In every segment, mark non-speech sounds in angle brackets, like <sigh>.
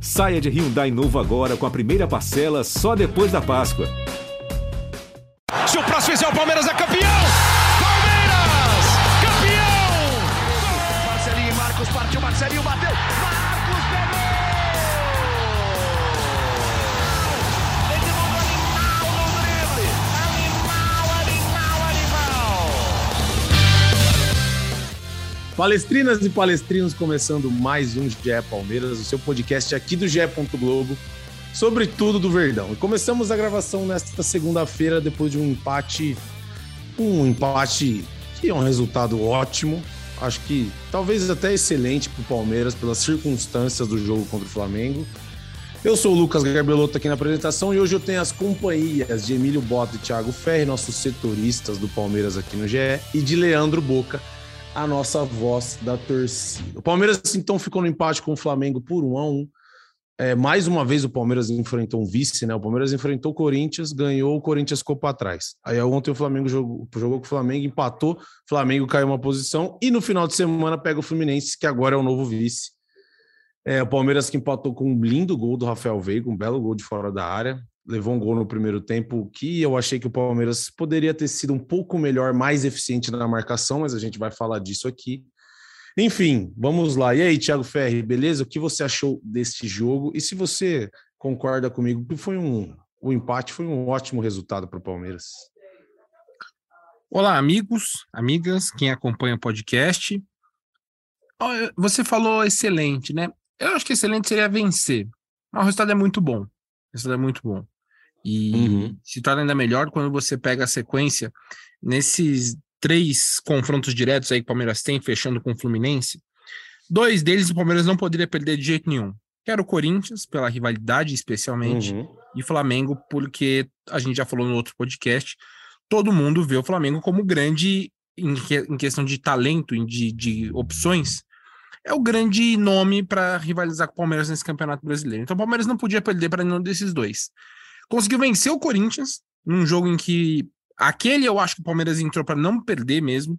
Saia de Hyundai novo agora com a primeira parcela só depois da Páscoa. Se o próximo fizer o Palmeiras é campeão! Palmeiras! Campeão! Marcelinho e Marcos partiu, Marcelinho bateu. Palestrinas e palestrinos, começando mais um GE Palmeiras, o seu podcast aqui do GE. Globo, sobre tudo do Verdão. E começamos a gravação nesta segunda-feira, depois de um empate, um empate que é um resultado ótimo, acho que talvez até excelente para o Palmeiras, pelas circunstâncias do jogo contra o Flamengo. Eu sou o Lucas Garbelotto aqui na apresentação e hoje eu tenho as companhias de Emílio Bota e Thiago Ferri, nossos setoristas do Palmeiras aqui no GE, e de Leandro Boca, a nossa voz da torcida. O Palmeiras então ficou no empate com o Flamengo por 1 a 1. É, mais uma vez o Palmeiras enfrentou um vice, né? O Palmeiras enfrentou o Corinthians, ganhou, o Corinthians ficou para trás. Aí ontem o Flamengo jogou, jogou com o Flamengo, empatou, o Flamengo caiu uma posição e no final de semana pega o Fluminense, que agora é o novo vice. É, o Palmeiras que empatou com um lindo gol do Rafael Veiga, um belo gol de fora da área. Levou um gol no primeiro tempo que eu achei que o Palmeiras poderia ter sido um pouco melhor, mais eficiente na marcação, mas a gente vai falar disso aqui. Enfim, vamos lá. E aí, Thiago Ferri, beleza? O que você achou deste jogo? E se você concorda comigo que foi um o empate foi um ótimo resultado para o Palmeiras. Olá, amigos, amigas, quem acompanha o podcast. Você falou excelente, né? Eu acho que excelente seria vencer. Mas o resultado é muito bom. O resultado é muito bom. E Uhum. se torna ainda melhor quando você pega a sequência nesses três confrontos diretos aí que o Palmeiras tem, fechando com o Fluminense. Dois deles o Palmeiras não poderia perder de jeito nenhum. Que era o Corinthians, pela rivalidade especialmente, Uhum. e Flamengo, porque a gente já falou no outro podcast, todo mundo vê o Flamengo como grande em, que- em questão de talento, de, de opções. É o grande nome para rivalizar com o Palmeiras nesse Campeonato Brasileiro. Então o Palmeiras não podia perder para nenhum desses dois. Conseguiu vencer o Corinthians num jogo em que aquele eu acho que o Palmeiras entrou para não perder mesmo,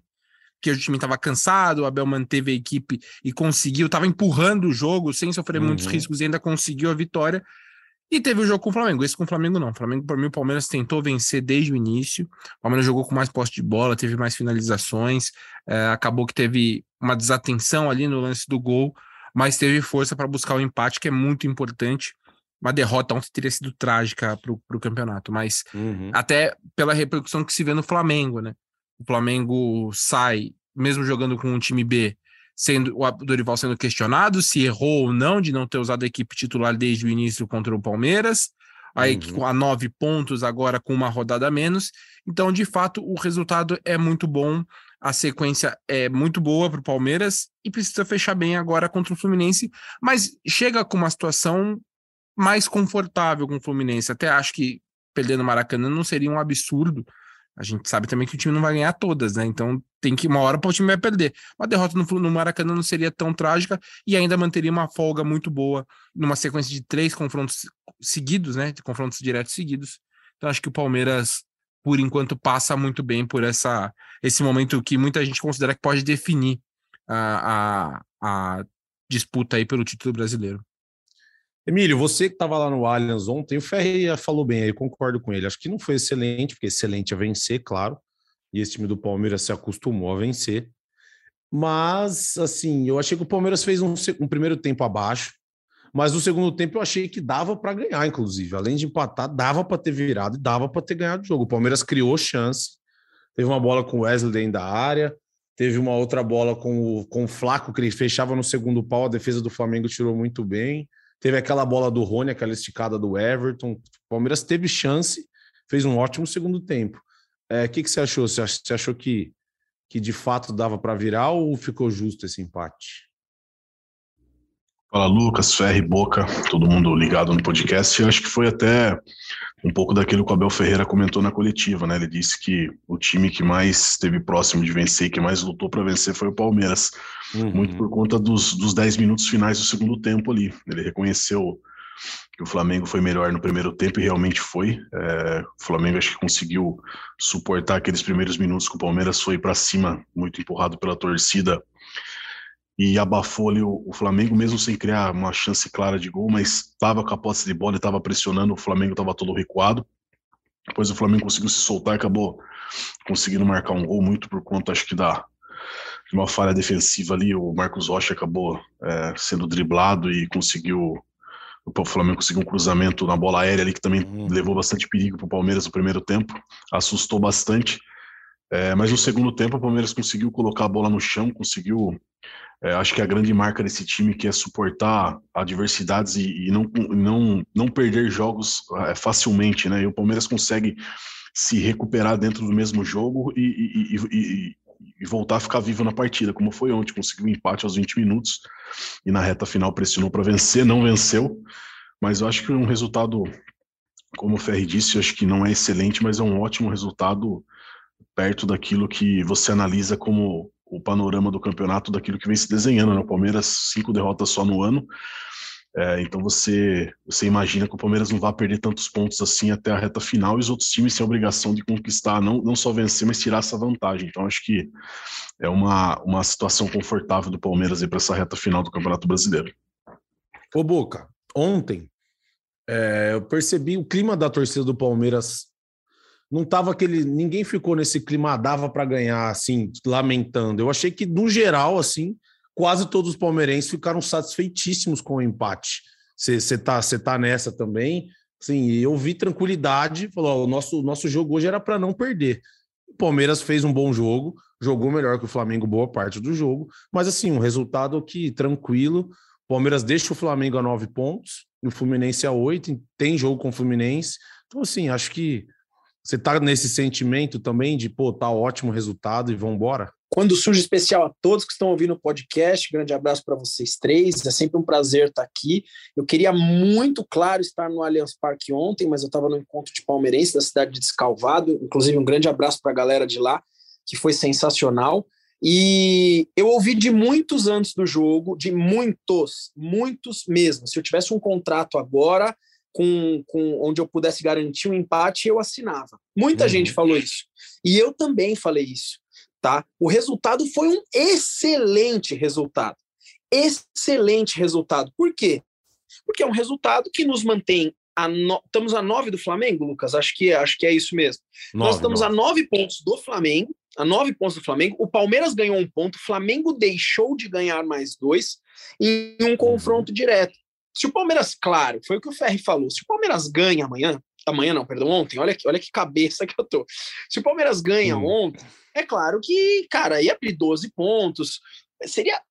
porque o time estava cansado, o Abel manteve a equipe e conseguiu, estava empurrando o jogo sem sofrer muitos Uhum. riscos e ainda conseguiu a vitória. E teve o jogo com o Flamengo. Esse com o Flamengo não. O Flamengo, para mim, o Palmeiras tentou vencer desde o início. O Palmeiras jogou com mais posse de bola, teve mais finalizações. é, acabou que teve uma desatenção ali no lance do gol, mas teve força para buscar o empate, que é muito importante. Uma derrota ontem teria sido trágica para o campeonato, mas Uhum. até pela repercussão que se vê no Flamengo, né? O Flamengo sai, mesmo jogando com um time B, sendo o Dorival sendo questionado se errou ou não de não ter usado a equipe titular desde o início contra o Palmeiras. Aí Uhum. com a nove pontos agora com uma rodada a menos. Então, de fato, o resultado é muito bom. A sequência é muito boa para o Palmeiras e precisa fechar bem agora contra o Fluminense, mas chega com uma situação mais confortável com o Fluminense. Até acho que perder no Maracanã não seria um absurdo. A gente sabe também que o time não vai ganhar todas, né? Então tem que uma hora o time vai perder. Uma derrota no, no Maracanã não seria tão trágica e ainda manteria uma folga muito boa numa sequência de três confrontos seguidos, né? De confrontos diretos seguidos. Então acho que o Palmeiras, por enquanto, passa muito bem por essa esse momento que muita gente considera que pode definir a, a, a disputa aí pelo título brasileiro. Emílio, você que estava lá no Allianz ontem, o Ferri falou bem aí, concordo com ele. Acho que não foi excelente, porque excelente é vencer, claro. E esse time do Palmeiras se acostumou a vencer. Mas, assim, eu achei que o Palmeiras fez um, um primeiro tempo abaixo. Mas no segundo tempo eu achei que dava para ganhar, inclusive. Além de empatar, dava para ter virado e dava para ter ganhado o jogo. O Palmeiras criou chance. Teve uma bola com o Wesley dentro da área. Teve uma outra bola com o, com o Flaco, que ele fechava no segundo pau. A defesa do Flamengo tirou muito bem. Teve aquela bola do Rony, aquela esticada do Everton. O Palmeiras teve chance, fez um ótimo segundo tempo. É, O que, que você achou? Você ach- você achou que, que de fato dava para virar ou ficou justo esse empate? Fala Lucas, Ferri, Boca, todo mundo ligado no podcast. Eu acho que foi até um pouco daquilo que o Abel Ferreira comentou na coletiva, né? Ele disse que o time que mais esteve próximo de vencer, que mais lutou para vencer foi o Palmeiras, muito Uhum. por conta dos, dos 10 minutos finais do segundo tempo ali. Ele reconheceu que o Flamengo foi melhor no primeiro tempo e realmente foi. É, o Flamengo acho que conseguiu suportar aqueles primeiros minutos que o Palmeiras foi para cima, muito empurrado pela torcida e abafou ali o, o, Flamengo, mesmo sem criar uma chance clara de gol, mas estava com a posse de bola e estava pressionando, o Flamengo estava todo recuado. Depois o Flamengo conseguiu se soltar e acabou conseguindo marcar um gol muito por conta, acho que da de uma falha defensiva ali, o Marcos Rocha acabou é, sendo driblado e conseguiu o Flamengo conseguiu um cruzamento na bola aérea ali que também uhum. levou bastante perigo para o Palmeiras no primeiro tempo, assustou bastante. É, mas no segundo tempo o Palmeiras conseguiu colocar a bola no chão, conseguiu é, acho que a grande marca desse time que é suportar adversidades e, e não, não, não perder jogos é, facilmente, né? E o Palmeiras consegue se recuperar dentro do mesmo jogo e, e, e, voltar a ficar vivo na partida, como foi ontem, conseguiu um empate aos 20 minutos e na reta final pressionou para vencer, não venceu, mas eu acho que um resultado, como o Ferri disse, acho que não é excelente, mas é um ótimo resultado perto daquilo que você analisa como o panorama do campeonato daquilo que vem se desenhando. Né? O Palmeiras, cinco derrotas só no ano. É, então você, você imagina que o Palmeiras não vai perder tantos pontos assim até a reta final e os outros times têm a obrigação de conquistar, não, não só vencer, mas tirar essa vantagem. Então acho que é uma, uma situação confortável do Palmeiras para essa reta final do Campeonato Brasileiro. Ô Boca, ontem é, eu percebi o clima da torcida do Palmeiras não tava aquele. Ninguém ficou nesse clima, ah, dava para ganhar, assim, lamentando. Eu achei que, no geral, assim, quase todos os palmeirenses ficaram satisfeitíssimos com o empate. Você tá, tá nessa também. Sim, eu vi tranquilidade. Falou: o nosso, nosso jogo hoje era para não perder. O Palmeiras fez um bom jogo, jogou melhor que o Flamengo boa parte do jogo, mas assim, um resultado que tranquilo. O Palmeiras deixa o Flamengo a nove pontos, o Fluminense a oito, tem jogo com o Fluminense. Então, assim, acho que você tá nesse sentimento também de, pô, tá ótimo resultado e vamos embora? Quando surge especial a todos que estão ouvindo o podcast, grande abraço para vocês três. É sempre um prazer estar aqui. Eu queria muito, claro, estar no Allianz Parque ontem, mas eu estava no encontro de palmeirense da cidade de Descalvado. Inclusive, um grande abraço para a galera de lá, que foi sensacional. E eu ouvi de muitos antes do jogo, de muitos, muitos mesmo. Se eu tivesse um contrato agora, com, com onde eu pudesse garantir um empate, eu assinava. Muita uhum. gente falou isso. E eu também falei isso. Tá? O resultado foi um excelente resultado. Excelente resultado. Por quê? Porque é um resultado que nos mantém. A no... Estamos a nove do Flamengo, Lucas? Acho que, acho que é isso mesmo. Nove, Nós estamos nove. a nove pontos do Flamengo, a nove pontos do Flamengo. O Palmeiras ganhou um ponto, o Flamengo deixou de ganhar mais dois em um confronto uhum. direto. Se o Palmeiras, claro, foi o que o Ferri falou, se o Palmeiras ganha amanhã, amanhã não, perdão, ontem, olha que, olha que cabeça que eu tô. Se o Palmeiras ganha hum. ontem, é claro que, cara, ia abrir 12 pontos, seria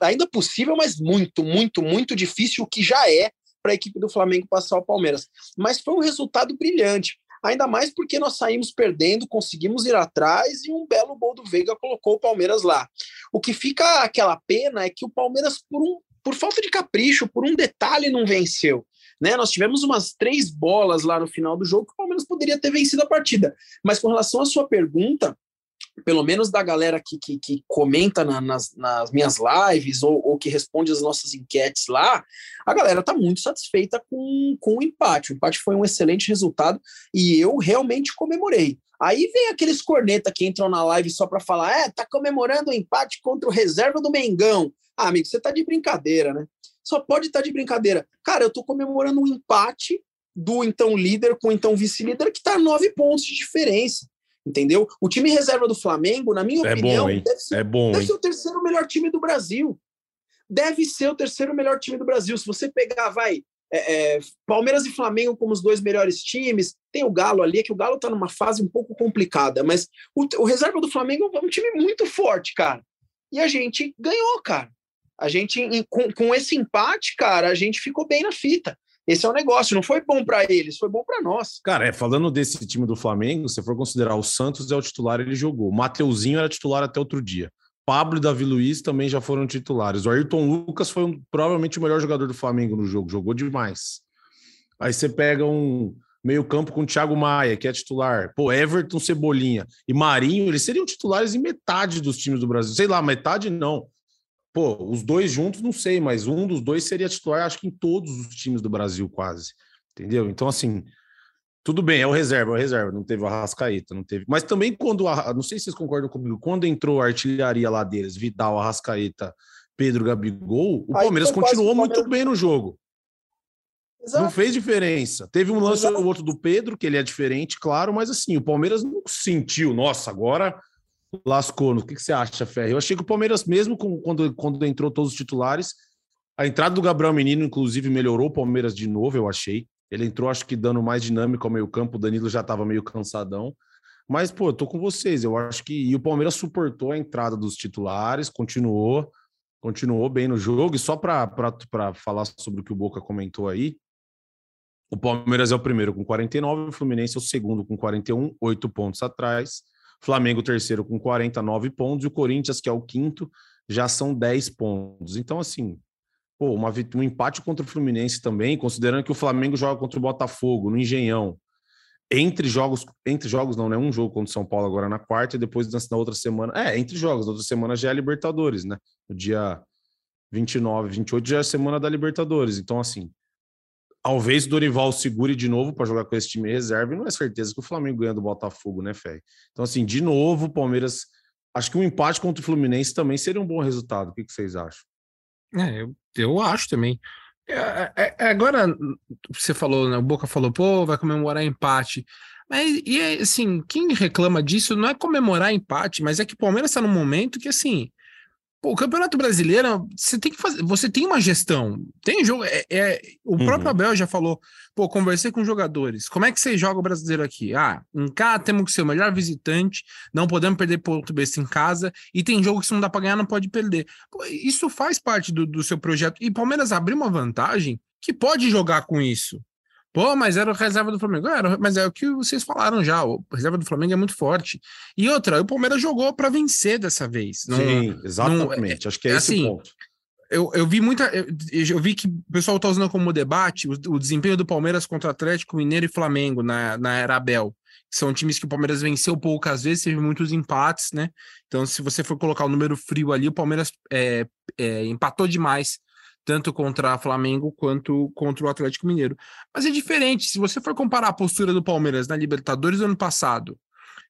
ainda possível, mas muito, muito, muito difícil, o que já é para a equipe do Flamengo passar o Palmeiras. Mas foi um resultado brilhante. Ainda mais porque nós saímos perdendo, conseguimos ir atrás e um belo gol do Veiga colocou o Palmeiras lá. O que fica aquela pena é que o Palmeiras, por um por falta de capricho, por um detalhe, não venceu. Né? Nós tivemos umas três bolas lá no final do jogo que o Palmeiras poderia ter vencido a partida. Mas com relação à sua pergunta, pelo menos da galera que, que, que comenta na, nas, nas, minhas lives ou, ou, que responde as nossas enquetes lá, a galera está muito satisfeita com, com o empate. O empate foi um excelente resultado e eu realmente comemorei. Aí vem aqueles corneta que entram na live só para falar: é, tá comemorando o empate contra o reserva do Mengão. Ah, amigo, você tá de brincadeira, né? Só pode estar tá de brincadeira. Cara, eu tô comemorando um empate do então líder com o então vice-líder que tá nove pontos de diferença. Entendeu? O time reserva do Flamengo, na minha é opinião, bom, deve, ser, é bom, deve ser o terceiro melhor time do Brasil. Deve ser o terceiro melhor time do Brasil. Se você pegar, vai, é, é, Palmeiras e Flamengo como os dois melhores times. Tem o Galo ali, é que o Galo está numa fase um pouco complicada, mas o, o, reserva do Flamengo é um time muito forte, cara. E a gente ganhou, cara. A gente, com, com esse empate, cara, a gente ficou bem na fita. Esse é o negócio, não foi bom para eles, foi bom para nós. Cara, é, falando desse time do Flamengo, se for considerar o Santos é o titular, ele jogou. O Mateuzinho era titular até outro dia. Pablo e Davi Luiz também já foram titulares. O Ayrton Lucas foi um, provavelmente o melhor jogador do Flamengo no jogo, jogou demais. Aí você pega um meio-campo com o Thiago Maia, que é titular. Pô, Everton, Cebolinha e Marinho, eles seriam titulares em metade dos times do Brasil. Sei lá, metade não. Pô, os dois juntos, não sei, mas um dos dois seria titular, acho que em todos os times do Brasil, quase. Entendeu? Então, assim, Tudo bem, é o reserva, é o reserva, não teve o Arrascaeta, não teve. Mas também quando, a, não sei se vocês concordam comigo, quando entrou a artilharia lá deles, Vidal, Arrascaeta, Pedro Gabigol, o Aí Palmeiras continuou Palmeiras- muito bem no jogo. Não Exato. fez diferença. Teve um lance ou outro do Pedro, que ele é diferente, claro, mas assim, o Palmeiras não sentiu, nossa, agora lascou. O que, que você acha, Ferre? Eu achei que o Palmeiras, mesmo com, quando, quando entrou todos os titulares, a entrada do Gabriel Menino, inclusive, melhorou o Palmeiras de novo, eu achei. Ele entrou, acho que dando mais dinâmica ao meio-campo, o Danilo já estava meio cansadão. Mas, pô, eu tô com vocês. Eu acho que. E o Palmeiras suportou a entrada dos titulares, continuou, continuou bem no jogo. E só para falar sobre o que o Boca comentou aí, o Palmeiras é o primeiro com 49, o Fluminense é o segundo com 41, oito pontos atrás. Flamengo, terceiro com 49 pontos, e o Corinthians, que é o quinto, já são 10 pontos. Então, assim, pô, uma, um empate contra o Fluminense também, considerando que o Flamengo joga contra o Botafogo no Engenhão. Entre jogos, entre jogos não, né? Um jogo contra o São Paulo agora na quarta e depois na, outra semana. É, entre jogos, na outra semana já é Libertadores, né? No dia 29, 28 já é a semana da Libertadores. Então, assim, talvez o Dorival segure de novo para jogar com esse time reserva, e não é certeza que o Flamengo ganha do Botafogo, né, Fé? Então, assim, de novo, o Palmeiras. Acho que um empate contra o Fluminense também seria um bom resultado. O que, que vocês acham? É, eu, eu acho também. É, é- é, agora, você falou, né? O Boca falou, pô, vai comemorar empate. Mas, e é, assim, quem reclama disso não é comemorar empate, mas é que o Palmeiras está num momento que, assim, pô, o Campeonato Brasileiro, você tem que fazer, você tem uma gestão, tem jogo, é, é- o Uhum. próprio Abel já falou, pô, conversei com jogadores, como é que você joga o brasileiro aqui? Ah, em cá temos que ser o melhor visitante, não podemos perder ponto besta em casa, e tem jogo que se não dá para ganhar, não pode perder. Pô, isso faz parte do, do seu projeto. E Palmeiras abriu uma vantagem que pode jogar com isso. Pô, mas era o reserva do Flamengo. Era, mas é o que vocês falaram já. O reserva do Flamengo é muito forte. E outra, o Palmeiras jogou para vencer dessa vez. Não, Sim, exatamente. Acho que é, é esse assim, o ponto. eu, eu vi muita. Eu, eu vi que o pessoal está usando como debate o, o desempenho do Palmeiras contra Atlético Mineiro e Flamengo na, na era Abel. São times que o Palmeiras venceu poucas vezes, teve muitos empates, né? Então, se você for colocar o número frio ali, o Palmeiras é, é, empatou demais, tanto contra o Flamengo quanto contra o Atlético Mineiro. Mas é diferente. Se você for comparar a postura do Palmeiras na Libertadores do ano passado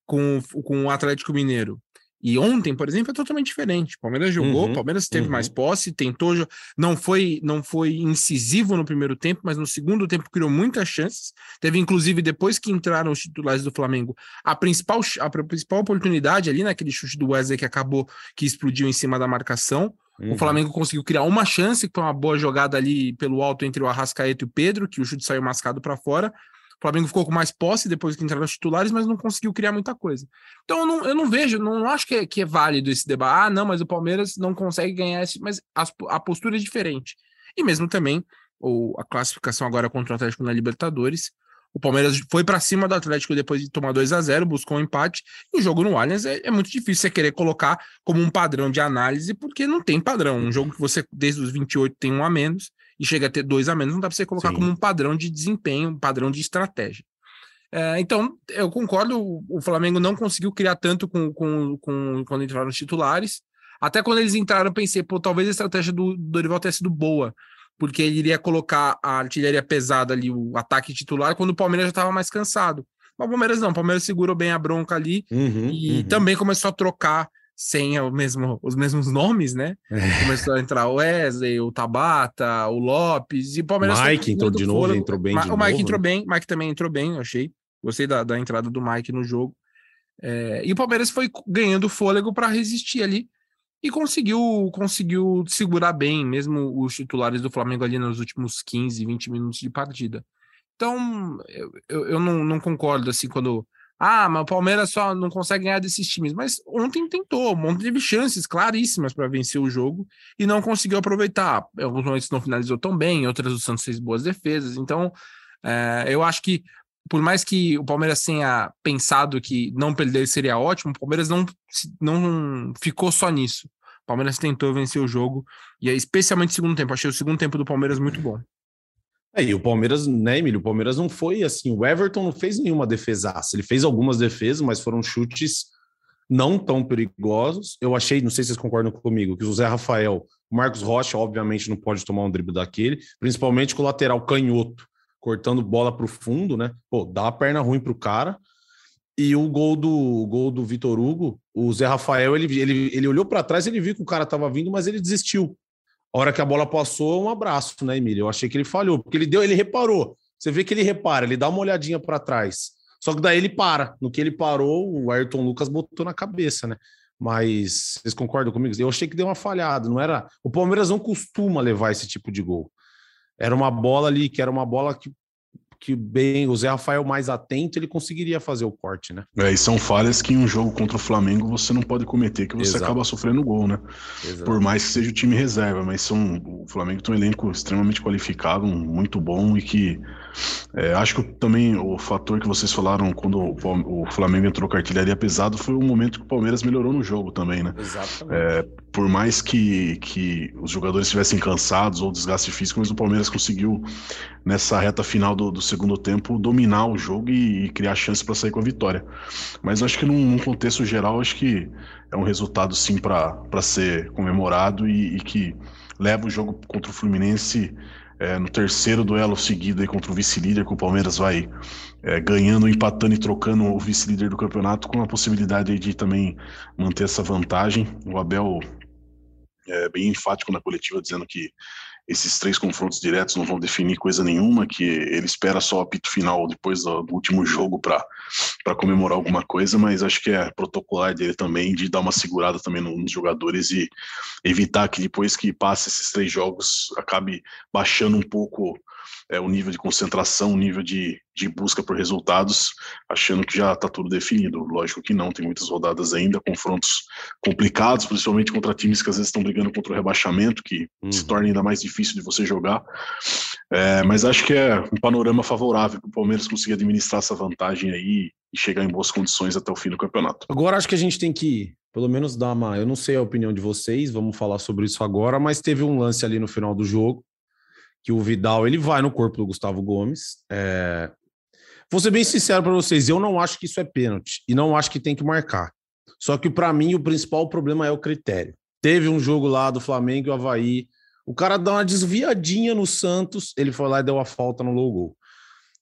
com, o- com o Atlético Mineiro e ontem, por exemplo, é totalmente diferente. O Palmeiras jogou, Uhum, o Palmeiras teve uhum. mais posse, tentou, não foi, não foi incisivo no primeiro tempo, mas no segundo tempo criou muitas chances. Teve, inclusive, depois que entraram os titulares do Flamengo, a principal, a principal oportunidade ali naquele chute do Wesley que acabou, que explodiu em cima da marcação. Uhum. O Flamengo conseguiu criar uma chance, que foi uma boa jogada ali pelo alto entre o Arrascaeta e o Pedro, que o chute saiu mascado para fora. O Flamengo ficou com mais posse depois que entraram os titulares, mas não conseguiu criar muita coisa. Então eu não, eu não vejo, não, não acho que é, que é válido esse debate. Ah, não, mas o Palmeiras não consegue ganhar esse, mas as- a postura é diferente. E mesmo também o, a classificação agora contra o Atlético na Libertadores. O Palmeiras foi para cima do Atlético depois de tomar 2 a 0 buscou um empate. E o jogo no Allianz é, é muito difícil você querer colocar como um padrão de análise, porque não tem padrão. Um jogo que você, desde os 28, tem um a menos e chega a ter dois a menos, não dá para você colocar Sim. como um padrão de desempenho, um padrão de estratégia. É, então, eu concordo, o, Flamengo não conseguiu criar tanto com, com, com- quando entraram os titulares. Até quando eles entraram, eu pensei, pô, talvez a estratégia do, do Dorival tenha sido boa, porque ele iria colocar a artilharia pesada ali, o ataque titular, quando o Palmeiras já estava mais cansado. Mas o Palmeiras não, o Palmeiras segurou bem a bronca ali Uhum, e uhum. também começou a trocar sem o mesmo, os mesmos nomes, né? É. Começou a entrar o Wesley, o Tabata, o Lopes, e o Palmeiras Mike entrou de novo, entrou bem Ma- O Mike novo, entrou né? bem, Mike também entrou bem, eu achei. Gostei da, da entrada do Mike no jogo. É, e o Palmeiras foi ganhando fôlego para resistir ali e conseguiu conseguiu segurar bem, mesmo os titulares do Flamengo ali nos últimos 15, 20 minutos de partida. Então, eu, eu, não, não concordo assim quando. Ah, mas o Palmeiras só não consegue ganhar desses times. Mas ontem tentou, ontem teve chances claríssimas para vencer o jogo e não conseguiu aproveitar. Alguns momentos não finalizou tão bem, em outras o Santos fez boas defesas. Então, é, eu acho que, por mais que o Palmeiras tenha pensado que não perder seria ótimo, o Palmeiras não, não ficou só nisso. O Palmeiras tentou vencer o jogo, e aí, especialmente no segundo tempo. Achei o segundo tempo do Palmeiras muito bom. É, e o Palmeiras, né, Emílio? O Palmeiras não foi assim. O Everton não fez nenhuma defesaça. Ele fez algumas defesas, mas foram chutes não tão perigosos. Eu achei, não sei se vocês concordam comigo, que o Zé Rafael, o Marcos Rocha, obviamente, não pode tomar um drible daquele, principalmente com o lateral canhoto. Cortando bola para o fundo, né? Pô, dá a perna ruim pro cara. E o gol do o gol do Vitor Hugo, o Zé Rafael, ele, ele, ele olhou para trás, ele viu que o cara estava vindo, mas ele desistiu. A hora que a bola passou, um abraço, né, Emílio? Eu achei que ele falhou, porque ele deu, ele reparou. Você vê que ele repara, ele dá uma olhadinha para trás. Só que daí ele para. No que ele parou, o Ayrton Lucas botou na cabeça, né? Mas vocês concordam comigo? Eu achei que deu uma falhada, não era. O Palmeiras não costuma levar esse tipo de gol. Era uma bola ali que era uma bola que que bem o Zé Rafael mais atento, ele conseguiria fazer o corte, né? É, e são falhas que em um jogo contra o Flamengo você não pode cometer, que você Exato. acaba sofrendo gol, né? Exato. Por mais que seja o time reserva, mas são, o Flamengo tem um elenco extremamente qualificado, muito bom e que é, acho que também o fator que vocês falaram quando o, Flamengo entrou com a artilharia pesado foi o momento que o Palmeiras melhorou no jogo também, né? Exatamente. É, por mais que, que os jogadores estivessem cansados ou desgaste físico, mas o Palmeiras conseguiu, nessa reta final do, do segundo tempo, dominar o jogo e, e criar chance para sair com a vitória. Mas acho que num, num, contexto geral, acho que é um resultado sim para ser comemorado e, e que leva o jogo contra o Fluminense é, no terceiro duelo seguido aí contra o vice-líder, que o Palmeiras vai é, ganhando, empatando e trocando o vice-líder do campeonato, com a possibilidade de também manter essa vantagem. O Abel é bem enfático na coletiva, dizendo que esses três confrontos diretos não vão definir coisa nenhuma, que ele espera só o apito final depois do, último jogo para comemorar alguma coisa, mas acho que é protocolar dele também de dar uma segurada também nos jogadores e evitar que depois que passe esses três jogos acabe baixando um pouco é, o nível de concentração, o nível de, de busca por resultados, achando que já está tudo definido. Lógico que não, tem muitas rodadas ainda, confrontos complicados, principalmente contra times que às vezes estão brigando contra o rebaixamento, que uhum. se torna ainda mais difícil de você jogar. É, mas acho que é um panorama favorável para o Palmeiras conseguir administrar essa vantagem aí e chegar em boas condições até o fim do campeonato. Agora acho que a gente tem que pelo menos dar uma. Eu não sei a opinião de vocês, vamos falar sobre isso agora, mas teve um lance ali no final do jogo que o Vidal ele vai no corpo do Gustavo Gomes. É... Vou ser bem sincero para vocês, eu não acho que isso é pênalti e não acho que tem que marcar. Só que para mim o principal problema é o critério. Teve um jogo lá do Flamengo e o Havaí, o cara dá uma desviadinha no Santos, ele foi lá e deu a falta no logo.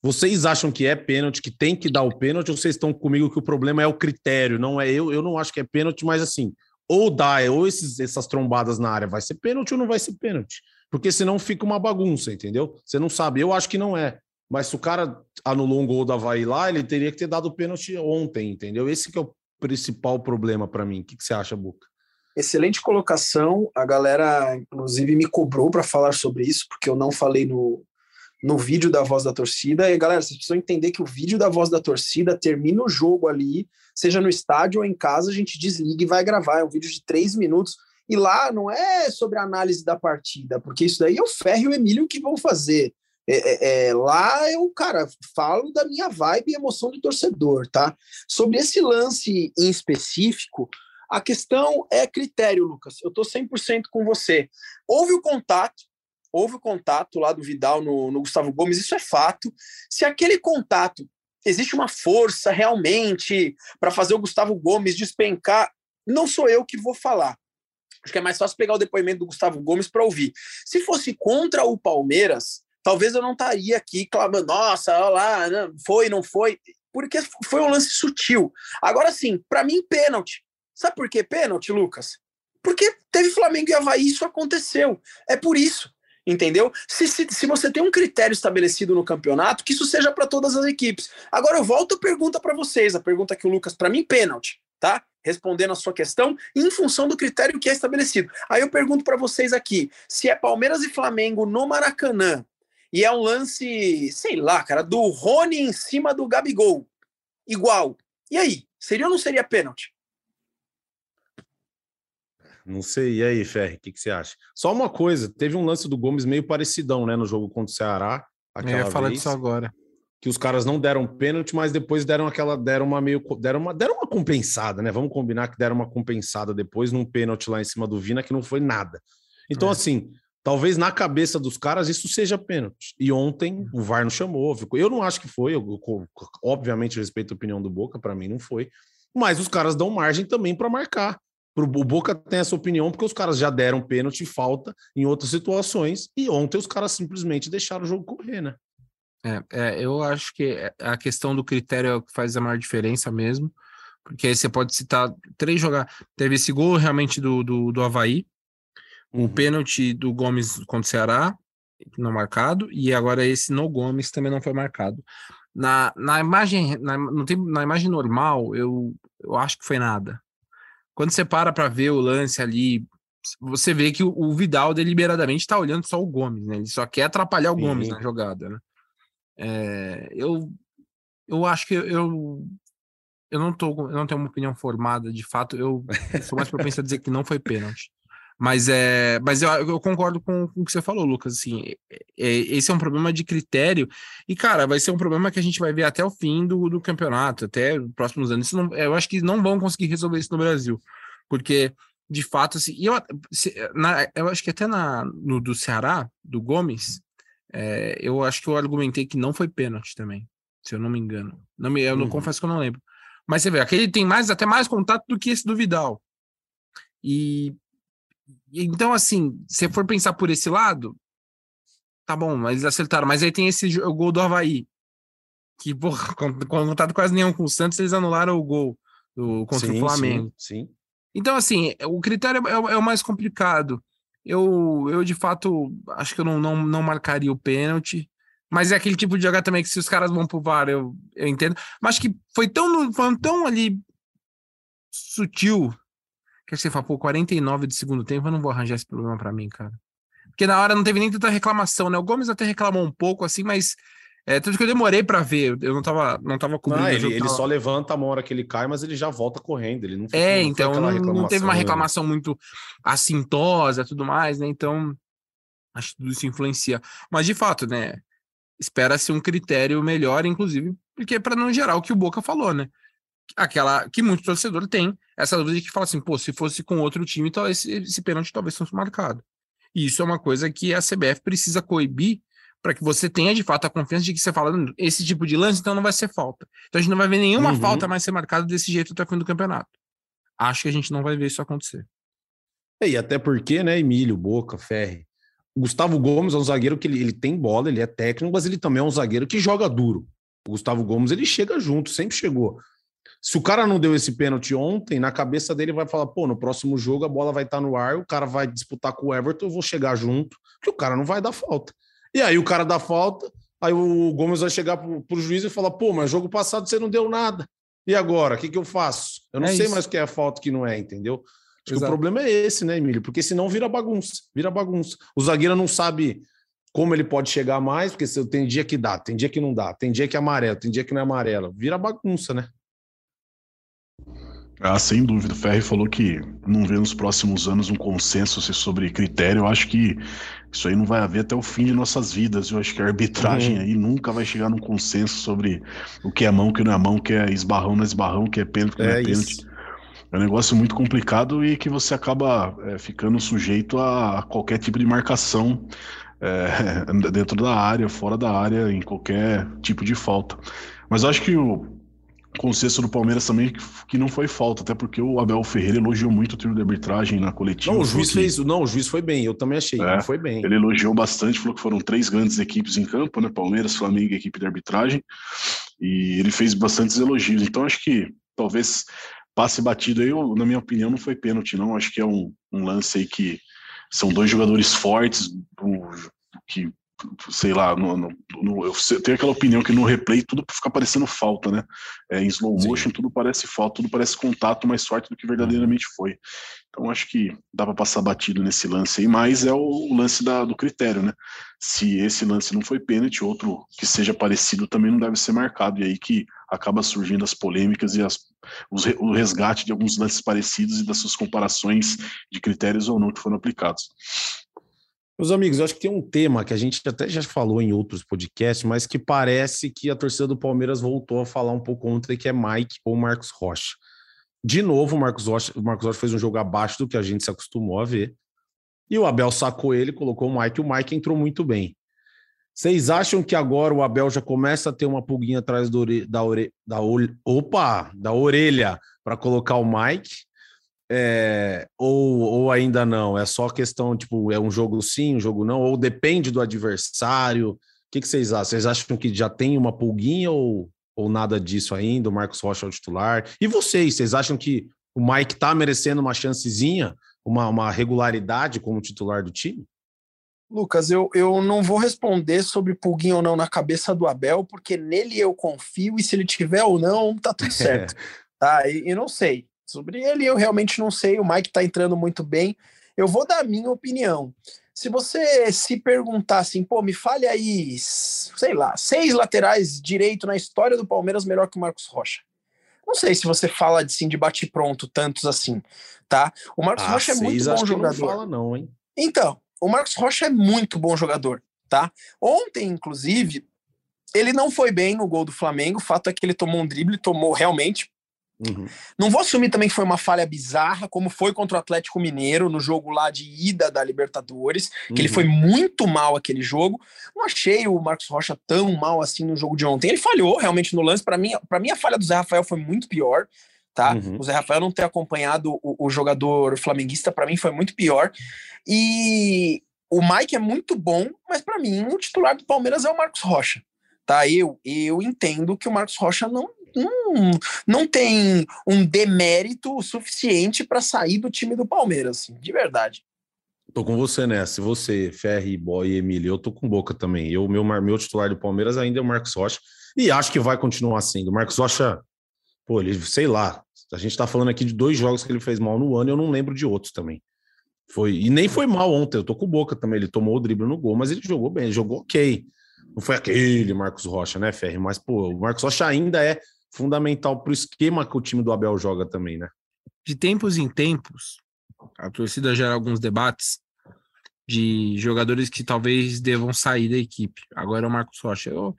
Vocês acham que é pênalti, que tem que dar o pênalti, ou vocês estão comigo que o problema é o critério, não é eu? Eu não acho que é pênalti, mas assim, ou dá, ou esses, essas trombadas na área vai ser pênalti ou não vai ser pênalti porque senão fica uma bagunça, entendeu? Você não sabe. Eu acho que não é. Mas se o cara anulou um gol da Havaí lá, ele teria que ter dado pênalti ontem, entendeu? Esse que é o principal problema para mim. O que, que você acha, Boca? Excelente colocação. A galera, inclusive, me cobrou para falar sobre isso, porque eu não falei no, no vídeo da voz da torcida. E, galera, vocês precisam entender que o vídeo da voz da torcida termina o jogo ali, seja no estádio ou em casa, a gente desliga e vai gravar. É um vídeo de três minutos e lá não é sobre a análise da partida, porque isso daí é o Ferro e o Emílio que vão fazer. É, é, é, lá eu, cara, falo da minha vibe e emoção do torcedor, tá? Sobre esse lance em específico, a questão é critério, Lucas. Eu tô 100% com você. Houve o contato, houve o contato lá do Vidal no, no Gustavo Gomes, isso é fato. Se aquele contato existe uma força realmente para fazer o Gustavo Gomes despencar, não sou eu que vou falar. Acho que é mais fácil pegar o depoimento do Gustavo Gomes para ouvir. Se fosse contra o Palmeiras, talvez eu não estaria aqui clamando, nossa, olha lá, né, foi, não foi, porque foi um lance sutil. Agora sim, para mim, pênalti. Sabe por que pênalti, Lucas? Porque teve Flamengo e Havaí, isso aconteceu. É por isso entendeu? Se, se, se, você tem um critério estabelecido no campeonato, que isso seja para todas as equipes. Agora eu volto a pergunta para vocês, a pergunta que o Lucas, para mim, pênalti, tá? Respondendo a sua questão em função do critério que é estabelecido. Aí eu pergunto para vocês aqui, se é Palmeiras e Flamengo no Maracanã e é um lance, sei lá, cara, do Rony em cima do Gabigol, igual. E aí, seria ou não seria pênalti? Não sei. E aí, Ferri, o que, que, você acha? Só uma coisa, teve um lance do Gomes meio parecidão, né, no jogo contra o Ceará. Aquela eu ia falar disso agora que os caras não deram pênalti, mas depois deram aquela, deram uma meio, deram uma, deram uma compensada, né? Vamos combinar que deram uma compensada depois num pênalti lá em cima do Vina que não foi nada. Então, é. assim, talvez na cabeça dos caras isso seja pênalti. E ontem o VAR não chamou, eu não acho que foi, eu, eu obviamente respeito a opinião do Boca, para mim não foi, mas os caras dão margem também para marcar. O Boca tem essa opinião porque os caras já deram pênalti e falta em outras situações e ontem os caras simplesmente deixaram o jogo correr, né? É, é, eu acho que é, a questão do critério é o que faz a maior diferença mesmo, porque aí você pode citar três jogar. Teve esse gol realmente do, do, do Havaí, o Uhum. pênalti do Gomes contra o Ceará, não marcado, e agora esse no Gomes também não foi marcado. Na, na imagem, na, no tempo, na imagem normal, eu, eu acho que foi nada. Quando você para para ver o lance ali, você vê que o, o Vidal deliberadamente está olhando só o Gomes, né? Ele só quer atrapalhar o Sim. Gomes na jogada, né? É, eu, eu acho que eu, eu não tô, eu não tenho uma opinião formada de fato. Eu sou mais propenso a dizer que não foi pênalti. Mas é, mas eu, eu concordo com, com o que você falou, Lucas. Assim, é- esse é um problema de critério e cara, vai ser um problema que a gente vai ver até o fim do, do campeonato, até os próximos anos. Não, eu acho que não vão conseguir resolver isso no Brasil, porque de fato, assim, eu, se- na- eu acho que até na, no do Ceará, do Gomes, é, eu acho que eu argumentei que não foi pênalti também, se eu não me engano. Não me, eu não Uhum. confesso que eu não lembro. Mas você vê, aquele tem mais, até mais contato do que esse do Vidal. E então, assim, se for pensar por esse lado, tá bom, mas eles acertaram. Mas aí tem esse o gol do Havaí, que, porra, <laughs> com, com contato quase nenhum com o Santos, eles anularam o gol do, contra Sim, o Flamengo. Sim, sim. Então, assim, o critério é, é o mais complicado. Eu, eu, de fato, acho que eu não, não, não marcaria o pênalti. Mas é aquele tipo de jogar também que se os caras vão pro VAR, eu, eu entendo. Mas que foi tão, foi tão ali sutil que você fala, pô, 49 de segundo tempo, eu não vou arranjar esse problema pra mim, cara. Porque na hora não teve nem tanta reclamação, né? O Gomes até reclamou um pouco, assim, mas é, tudo que eu demorei pra ver, eu não tava, não tava cobrindo Não, ele, ele tava- só levanta a hora que ele cai, mas ele já volta correndo. Ele não É, não então não, não teve uma né? reclamação muito assintosa e tudo mais, né? Então, acho que tudo isso influencia. Mas, de fato, né? Espera-se um critério melhor, inclusive, porque para não gerar o que o Boca falou, né? Aquela que muito torcedor tem, essa dúvida de que fala assim, pô, se fosse com outro time, talvez esse, esse pênalti talvez fosse marcado. E isso é uma coisa que a CBF precisa coibir para que você tenha de fato a confiança de que você fala, "Hum, esse tipo de lance, então não vai ser falta. Então a gente não vai ver nenhuma Uhum. falta mais ser marcada desse jeito até o fim do campeonato. Acho que a gente não vai ver isso acontecer. E até porque, né, Emílio, Boca, Ferri. O Gustavo Gomes é um zagueiro que ele, ele tem bola, ele é técnico, mas ele também é um zagueiro que joga duro. O Gustavo Gomes, ele chega junto, sempre chegou. Se o cara não deu esse pênalti ontem, na cabeça dele vai falar, pô, no próximo jogo a bola vai estar no ar, o cara vai disputar com o Everton, eu vou chegar junto, que o cara não vai dar falta. E aí o cara dá falta, aí o Gomes vai chegar pro, pro juiz e falar, pô, mas jogo passado você não deu nada. E agora, o que, que eu faço? Eu não É sei isso. mais o que é falta e o que não é, entendeu? Acho que o problema é esse, né, Emílio? Porque senão vira bagunça, vira bagunça. O zagueiro não sabe como ele pode chegar mais, porque tem dia que dá, tem dia que não dá, tem dia que é amarelo, tem dia que não é amarelo. Vira bagunça, né? Ah, sem dúvida. O Ferri falou que não vê nos próximos anos um consenso sobre critério. Eu acho que isso aí não vai haver até o fim de nossas vidas. Eu acho que a arbitragem Uhum. aí nunca vai chegar num consenso sobre o que é mão, o que não é mão, o que é esbarrão, não é esbarrão, o que é pênalti, o que não é, É pênalti. isso. É um negócio muito complicado e que você acaba é, ficando sujeito a qualquer tipo de marcação é, <laughs> dentro da área, fora da área, em qualquer tipo de falta. Mas eu acho que o consenso do Palmeiras também que, não foi falta, até porque o Abel Ferreira elogiou muito o trio de arbitragem na coletiva. Não, o juiz que- fez. Não, o juiz foi bem, eu também achei. É, foi bem. Ele elogiou bastante, falou que foram três grandes equipes em campo, né? Palmeiras, Flamengo e equipe de arbitragem. E ele fez bastantes elogios. Então acho que talvez passe batido aí, eu, na minha opinião, não foi pênalti, não. Acho que é um, um lance aí que são dois jogadores fortes, um, que, sei lá, no, no- no- eu tenho aquela opinião que no replay tudo fica parecendo falta, né? É, em slow Sim. motion tudo parece falta, tudo parece contato mais forte do que verdadeiramente foi. Então acho que dá para passar batido nesse lance aí, mas é o, o lance da- do critério, né? Se esse lance não foi pênalti, outro que seja parecido também não deve ser marcado. E aí que acaba surgindo as polêmicas e as, os o resgate de alguns lances parecidos e das suas comparações de critérios ou não que foram aplicados. Meus amigos, acho que tem um tema que a gente até já falou em outros podcasts, mas que parece que a torcida do Palmeiras voltou a falar um pouco ontem, que é Mike ou Marcos Rocha. De novo, o Marcos Rocha, Marcos Rocha fez um jogo abaixo do que a gente se acostumou a ver. E o Abel sacou ele, colocou o Mike, e o Mike entrou muito bem. Vocês acham que agora o Abel já começa a ter uma pulguinha atrás do da, ore, da, ol- opa, da orelha para colocar o Mike? É, ou, ou ainda não? É só questão, tipo, é um jogo sim, um jogo não? Ou depende do adversário? que, que vocês acham? Vocês acham que já tem uma pulguinha ou, ou nada disso ainda? O Marcos Rocha é o titular? E vocês, vocês acham que o Mike tá merecendo uma chancezinha, uma, uma regularidade como titular do time? Lucas, eu, eu não vou responder sobre pulguinho ou não na cabeça do Abel, porque nele eu confio e se ele tiver ou não, tá tudo <laughs> certo. tá? E, e não sei. Sobre ele eu realmente não sei. O Mike tá entrando muito bem. Eu vou dar a minha opinião. Se você se perguntar assim, pô, me fale aí, sei lá, seis laterais direito na história do Palmeiras melhor que o Marcos Rocha. Não sei se você fala assim, de bate pronto tantos assim, tá? O Marcos ah, Rocha é muito bom jogador. não fala não, hein? Então, o Marcos Rocha é muito bom jogador, tá? Ontem, inclusive, ele não foi bem no gol do Flamengo. O fato é que ele tomou um drible, tomou realmente. Uhum. Não vou assumir também que foi uma falha bizarra, como foi contra o Atlético Mineiro no jogo lá de ida da Libertadores, que uhum. ele foi muito mal aquele jogo. Não achei o Marcos Rocha tão mal assim no jogo de ontem. Ele falhou realmente no lance. Para mim, para mim a falha do Zé Rafael foi muito pior tá? Uhum. O Zé Rafael não ter acompanhado o, o jogador flamenguista, para mim, foi muito pior. E o Mike é muito bom, mas para mim, o titular do Palmeiras é o Marcos Rocha, tá? Eu, eu entendo que o Marcos Rocha não, não, não tem um demérito suficiente para sair do time do Palmeiras, assim, de verdade. Tô com você nessa. Você, Ferri, Boy e Emílio, eu tô com boca também. Eu, meu, meu titular do Palmeiras ainda é o Marcos Rocha. E acho que vai continuar sendo. O Marcos Rocha, pô, ele, sei lá, a gente está falando aqui de dois jogos que ele fez mal no ano, e eu não lembro de outros também. Foi, e nem foi mal ontem, eu tô com Boca também, ele tomou o drible no gol, mas ele jogou bem, ele jogou ok. Não foi aquele Marcos Rocha, né, Ferri? Mas, pô, o Marcos Rocha ainda é fundamental para o esquema que o time do Abel joga também, né? De tempos em tempos, a torcida gera alguns debates de jogadores que talvez devam sair da equipe. Agora é o Marcos Rocha. Eu,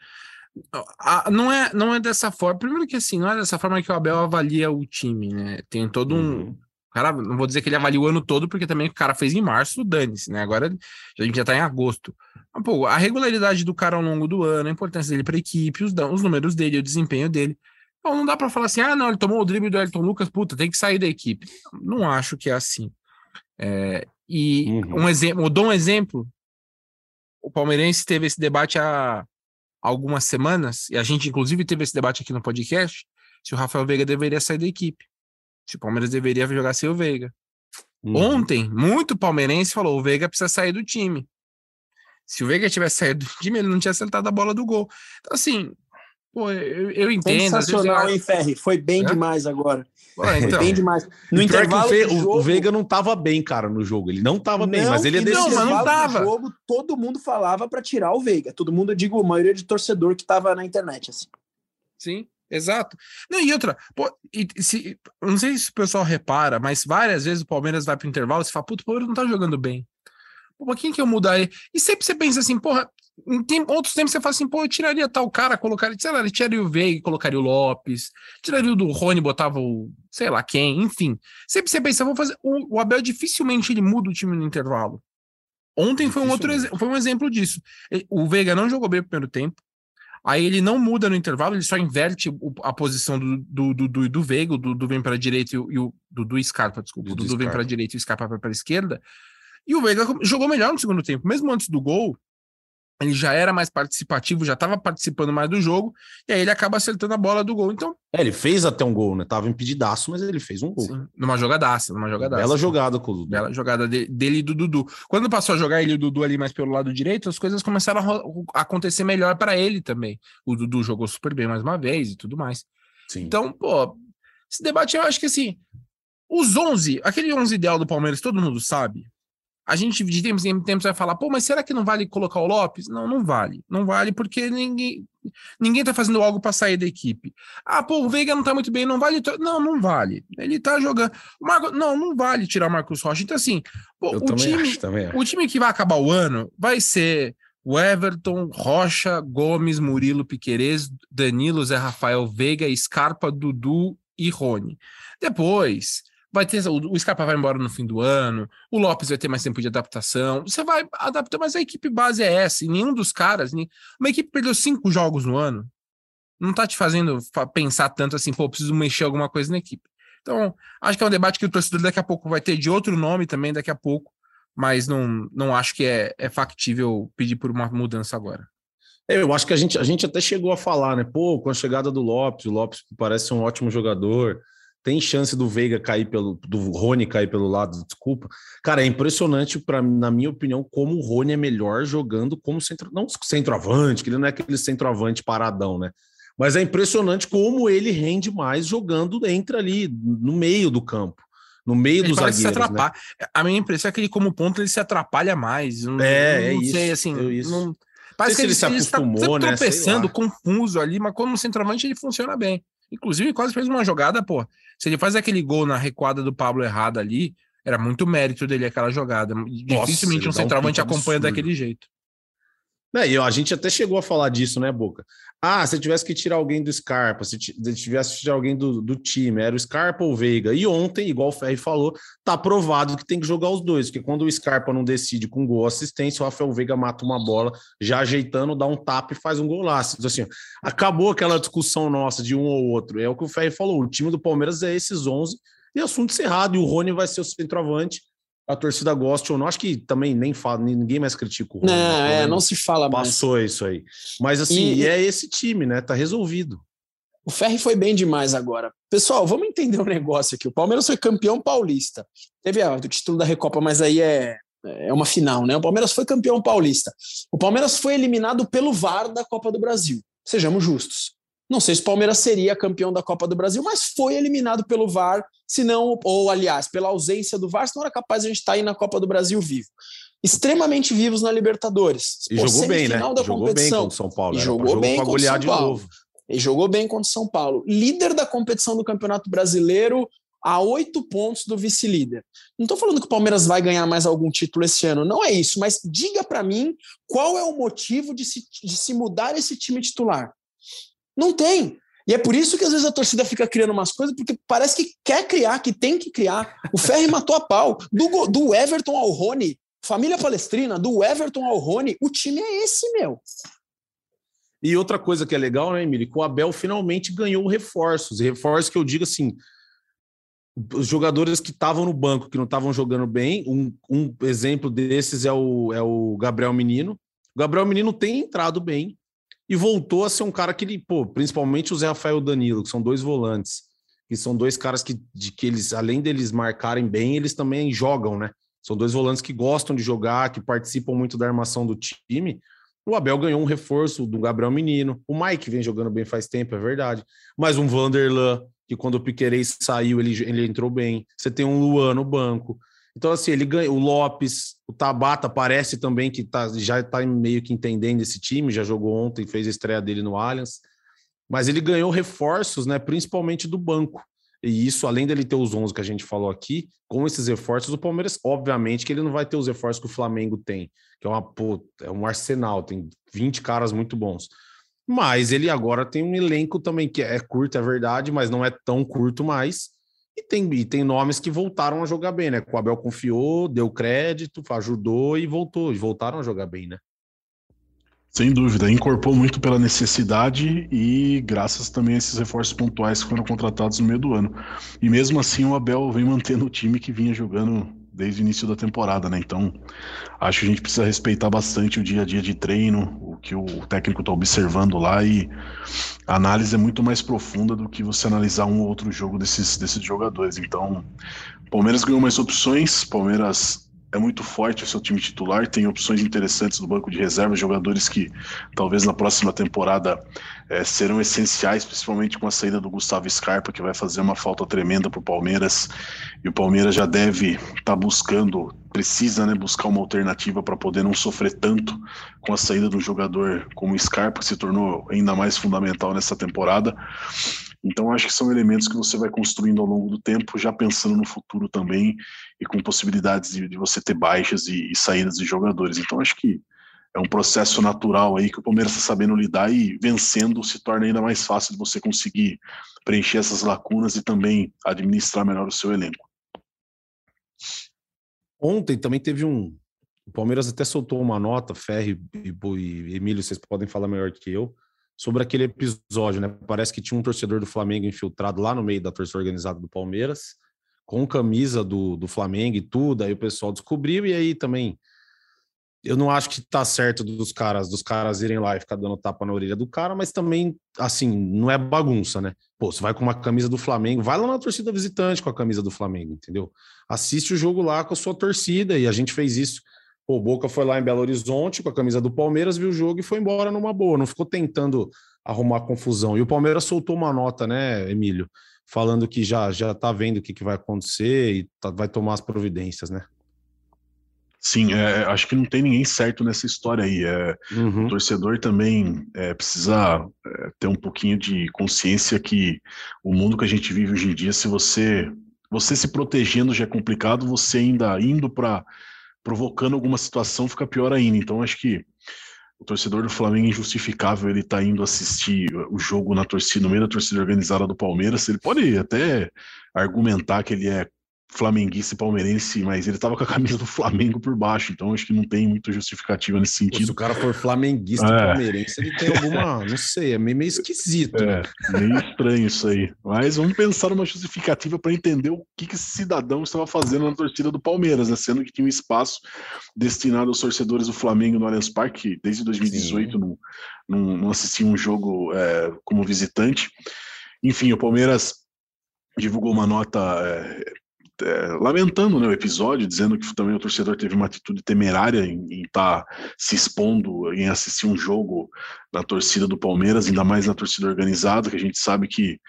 não, é, não é dessa forma. Primeiro que assim, não é dessa forma que o Abel avalia o time, né? Tem todo um. Uhum. Cara, não vou dizer que ele avalia o ano todo, porque também o cara fez em março, dane-se, né? Agora a gente já tá em agosto. Mas, pô, a regularidade do cara ao longo do ano, a importância dele pra equipe, os, os números dele, o desempenho dele. Então não dá para falar assim, ah, não, ele tomou o drible do Elton Lucas, puta, tem que sair da equipe. Não acho que é assim. É, e uhum. um exemplo, eu dou um exemplo. O palmeirense teve esse debate há algumas semanas, e a gente inclusive teve esse debate aqui no podcast, se o Rafael Veiga deveria sair da equipe. Se o Palmeiras deveria jogar sem o Veiga. Uhum. Ontem, muito palmeirense falou: o Veiga precisa sair do time. Se o Veiga tivesse saído do time, ele não tinha acertado a bola do gol. Então, assim, pô, eu, eu entendo. Sensacional, hein, Ferri? Foi bem é? demais agora. então. bem demais. No intervalo o, jogo, o, Veiga não tava bem, cara, no jogo. Ele não tava não, bem, mas ele é decidiu. Não, mas não tava. jogo, todo mundo falava para tirar o Veiga. Todo mundo, eu digo, a maioria de torcedor que tava na internet, assim. Sim, exato. Não, e outra, pô, e, se, não sei se o pessoal repara, mas várias vezes o Palmeiras vai pro intervalo e fala, puto, o Palmeiras não tá jogando bem. Pô, quem que eu mudar ele? E sempre você pensa assim, porra, tem, outros tempos você fala assim, pô, eu tiraria tal cara, colocaria, sei lá, ele tiraria o Veiga, colocaria o Lopes, tiraria o do Rony, botava o, sei lá quem, enfim. Sempre você pensa, vou fazer. O, o Abel dificilmente ele muda o time no intervalo. Ontem foi um outro foi um exemplo disso. O Veiga não jogou bem no primeiro tempo. Aí ele não muda no intervalo, ele só inverte a posição do, do, do, do, do Veiga, o Dudu vem para a direita e o, e o Dudu Scarpa, desculpa. O Dudu vem para a direita e o Scarpa para a esquerda. E o Veiga jogou melhor no segundo tempo. Mesmo antes do gol, ele já era mais participativo, já estava participando mais do jogo, e aí ele acaba acertando a bola do gol. Então. É, ele fez até um gol, né? Tava impedidaço, mas ele fez um gol. Sim, numa jogadaça, numa jogadaça. Bela jogada com o Dudu. Bela jogada de, dele e do Dudu. Quando passou a jogar ele e o Dudu ali mais pelo lado direito, as coisas começaram a acontecer melhor para ele também. O Dudu jogou super bem mais uma vez e tudo mais. Sim. Então, pô, esse debate eu acho que assim, os 11, aquele 11 ideal do Palmeiras, todo mundo sabe a gente de tempos em tempos vai falar, pô, mas será que não vale colocar o Lopes? Não, não vale. Não vale porque ninguém ninguém tá fazendo algo para sair da equipe. Ah, pô, o Veiga não tá muito bem, não vale. Não, não vale. Ele tá jogando. Marco... Não, não vale tirar o Marcos Rocha. Então, assim, pô, o, time, acho, o time que vai acabar o ano vai ser o Everton, Rocha, Gomes, Murilo, Piquerez, Danilo, Zé Rafael, Veiga, Scarpa, Dudu e Rony. Depois vai ter o Scarpa vai embora no fim do ano, o Lopes vai ter mais tempo de adaptação. Você vai adaptar, mas a equipe base é essa, e nenhum dos caras, uma equipe perdeu cinco jogos no ano, não tá te fazendo pensar tanto assim, pô, preciso mexer alguma coisa na equipe. Então, acho que é um debate que o torcedor daqui a pouco vai ter de outro nome também daqui a pouco, mas não, não acho que é, é factível pedir por uma mudança agora. É, eu acho que a gente, a gente até chegou a falar, né? Pô, com a chegada do Lopes, o Lopes parece um ótimo jogador. Tem chance do Veiga cair pelo. do Rony cair pelo lado, desculpa. Cara, é impressionante, pra, na minha opinião, como o Rony é melhor jogando como centro. Não centroavante, que ele não é aquele centroavante paradão, né? Mas é impressionante como ele rende mais jogando entre ali, no meio do campo no meio ele dos zagueiros. Né? A minha impressão é que ele, como ponto, ele se atrapalha mais. Não, é, não é sei, isso. Assim, é isso. Não, parece que ele, ele se acostumou, ele tá né? tropeçando, confuso ali, mas como centroavante ele funciona bem. Inclusive, quase fez uma jogada, pô. Se ele faz aquele gol na recuada do Pablo errado ali, era muito mérito dele aquela jogada. Nossa, Dificilmente um centroavante um acompanha absurdo. daquele jeito. É, e a gente até chegou a falar disso, né, Boca? Ah, se tivesse que tirar alguém do Scarpa, se tivesse que tirar alguém do, do time, era o Scarpa ou o Veiga. E ontem, igual o Ferri falou, tá provado que tem que jogar os dois, porque quando o Scarpa não decide com gol assistência, o Rafael Veiga mata uma bola, já ajeitando, dá um tapa e faz um golaço. Então, assim, acabou aquela discussão nossa de um ou outro. É o que o Ferri falou, o time do Palmeiras é esses 11 e assunto encerrado, e o Rony vai ser o centroavante a torcida goste ou não. Acho que também nem fala, ninguém mais critica o Rony. Não, é, não se fala mais. Passou isso aí. Mas assim, e, é esse time, né? Tá resolvido. O Ferri foi bem demais agora. Pessoal, vamos entender um negócio aqui. O Palmeiras foi campeão paulista. Teve o título da Recopa, mas aí é, é uma final, né? O Palmeiras foi campeão paulista. O Palmeiras foi eliminado pelo VAR da Copa do Brasil. Sejamos justos. Não sei se o Palmeiras seria campeão da Copa do Brasil, mas foi eliminado pelo VAR, senão, ou aliás, pela ausência do VAR, senão era capaz de a gente estar tá aí na Copa do Brasil vivo. Extremamente vivos na Libertadores. E Pô, jogou bem, né? Da jogou bem contra o São Paulo. E jogou, bem contra o São Paulo. E jogou bem contra o São Paulo. Líder da competição do Campeonato Brasileiro a oito pontos do vice-líder. Não estou falando que o Palmeiras vai ganhar mais algum título esse ano, não é isso, mas diga para mim qual é o motivo de se, de se mudar esse time titular. Não tem. E é por isso que às vezes a torcida fica criando umas coisas, porque parece que quer criar, que tem que criar. O Ferri <laughs> matou a pau. Do, do Everton ao Rony, família palestrina, do Everton ao Rony, o time é esse, meu. E outra coisa que é legal, né, Emílio? Que o Abel finalmente ganhou reforços. Reforços que eu digo assim: os jogadores que estavam no banco, que não estavam jogando bem, um, um exemplo desses é o, é o Gabriel Menino. O Gabriel Menino tem entrado bem, e voltou a ser um cara que ele, pô, principalmente o Zé Rafael Danilo, que são dois volantes, que são dois caras que, de que eles, além deles marcarem bem, eles também jogam, né? São dois volantes que gostam de jogar, que participam muito da armação do time. O Abel ganhou um reforço do Gabriel Menino. O Mike vem jogando bem faz tempo, é verdade. Mas um Vanderlan, que quando o Piquerez saiu, ele, ele entrou bem. Você tem um Luan no banco. Então, assim, ele ganha. O Lopes, o Tabata parece também que tá, já está meio que entendendo esse time, já jogou ontem, fez a estreia dele no Allianz. Mas ele ganhou reforços, né? Principalmente do banco. E isso, além dele ter os 11 que a gente falou aqui, com esses reforços, o Palmeiras, obviamente, que ele não vai ter os reforços que o Flamengo tem, que é, uma, pô, é um arsenal, tem 20 caras muito bons. Mas ele agora tem um elenco também que é curto, é verdade, mas não é tão curto mais e tem, e tem nomes que voltaram a jogar bem, né? O Abel confiou, deu crédito, ajudou e voltou, e voltaram a jogar bem, né? Sem dúvida, incorporou muito pela necessidade e graças também a esses reforços pontuais que foram contratados no meio do ano. E mesmo assim o Abel vem mantendo o time que vinha jogando desde o início da temporada, né? Então, acho que a gente precisa respeitar bastante o dia a dia de treino, o que o técnico está observando lá e a análise é muito mais profunda do que você analisar um ou outro jogo desses, desses jogadores. Então, Palmeiras ganhou mais opções, Palmeiras é muito forte o seu time titular, tem opções interessantes no banco de reservas, jogadores que talvez na próxima temporada é, serão essenciais, principalmente com a saída do Gustavo Scarpa, que vai fazer uma falta tremenda para o Palmeiras. E o Palmeiras já deve estar tá buscando, precisa né, buscar uma alternativa para poder não sofrer tanto com a saída de um jogador como o Scarpa, que se tornou ainda mais fundamental nessa temporada. Então, acho que são elementos que você vai construindo ao longo do tempo, já pensando no futuro também e com possibilidades de, de você ter baixas e, e, saídas de jogadores. Então, acho que é um processo natural aí que o Palmeiras está sabendo lidar e vencendo se torna ainda mais fácil de você conseguir preencher essas lacunas e também administrar melhor o seu elenco. Ontem também teve um. O Palmeiras até soltou uma nota, Ferri e, e Emílio, vocês podem falar melhor que eu sobre aquele episódio, né? Parece que tinha um torcedor do Flamengo infiltrado lá no meio da torcida organizada do Palmeiras, com camisa do, do Flamengo e tudo, aí o pessoal descobriu, e aí também. eu não acho que tá certo dos caras, dos caras irem lá e ficar dando tapa na orelha do cara, mas também, assim, não é bagunça, né? Pô, você vai com uma camisa do Flamengo, vai lá na torcida visitante com a camisa do Flamengo, entendeu? Assiste o jogo lá com a sua torcida, e a gente fez isso. Pô, o Boca foi lá em Belo Horizonte com a camisa do Palmeiras, viu o jogo e foi embora numa boa, não ficou tentando arrumar confusão. E o Palmeiras soltou uma nota, né, Emílio? Falando que já já tá vendo o que, que vai acontecer e tá, vai tomar as providências, né? Sim, é, acho que não tem ninguém certo nessa história aí. É, uhum. O torcedor também é, precisa é, ter um pouquinho de consciência que o mundo que a gente vive hoje em dia, se você você se protegendo já é complicado, você ainda indo para provocando alguma situação fica pior ainda. Então acho que o torcedor do Flamengo é injustificável ele tá indo assistir o jogo na torcida, no meio da torcida organizada do Palmeiras. Ele pode até argumentar que ele é flamenguista e palmeirense, mas ele tava com a camisa do Flamengo por baixo, então acho que não tem muita justificativa nesse sentido. se o cara for flamenguista é. e palmeirense, ele tem alguma, <laughs> não sei, é meio, meio esquisito. É, meio estranho isso aí. Mas vamos pensar numa justificativa para entender o que, que esse cidadão estava fazendo na torcida do Palmeiras, né? sendo que tinha um espaço destinado aos torcedores do Flamengo no Allianz Parque, desde 2018 não, não, não assistia um jogo é, como visitante. Enfim, o Palmeiras divulgou uma nota é, é, lamentando né, o episódio, dizendo que também o torcedor teve uma atitude temerária em estar tá se expondo, em assistir um jogo da torcida do Palmeiras, ainda mais na torcida organizada, que a gente sabe que,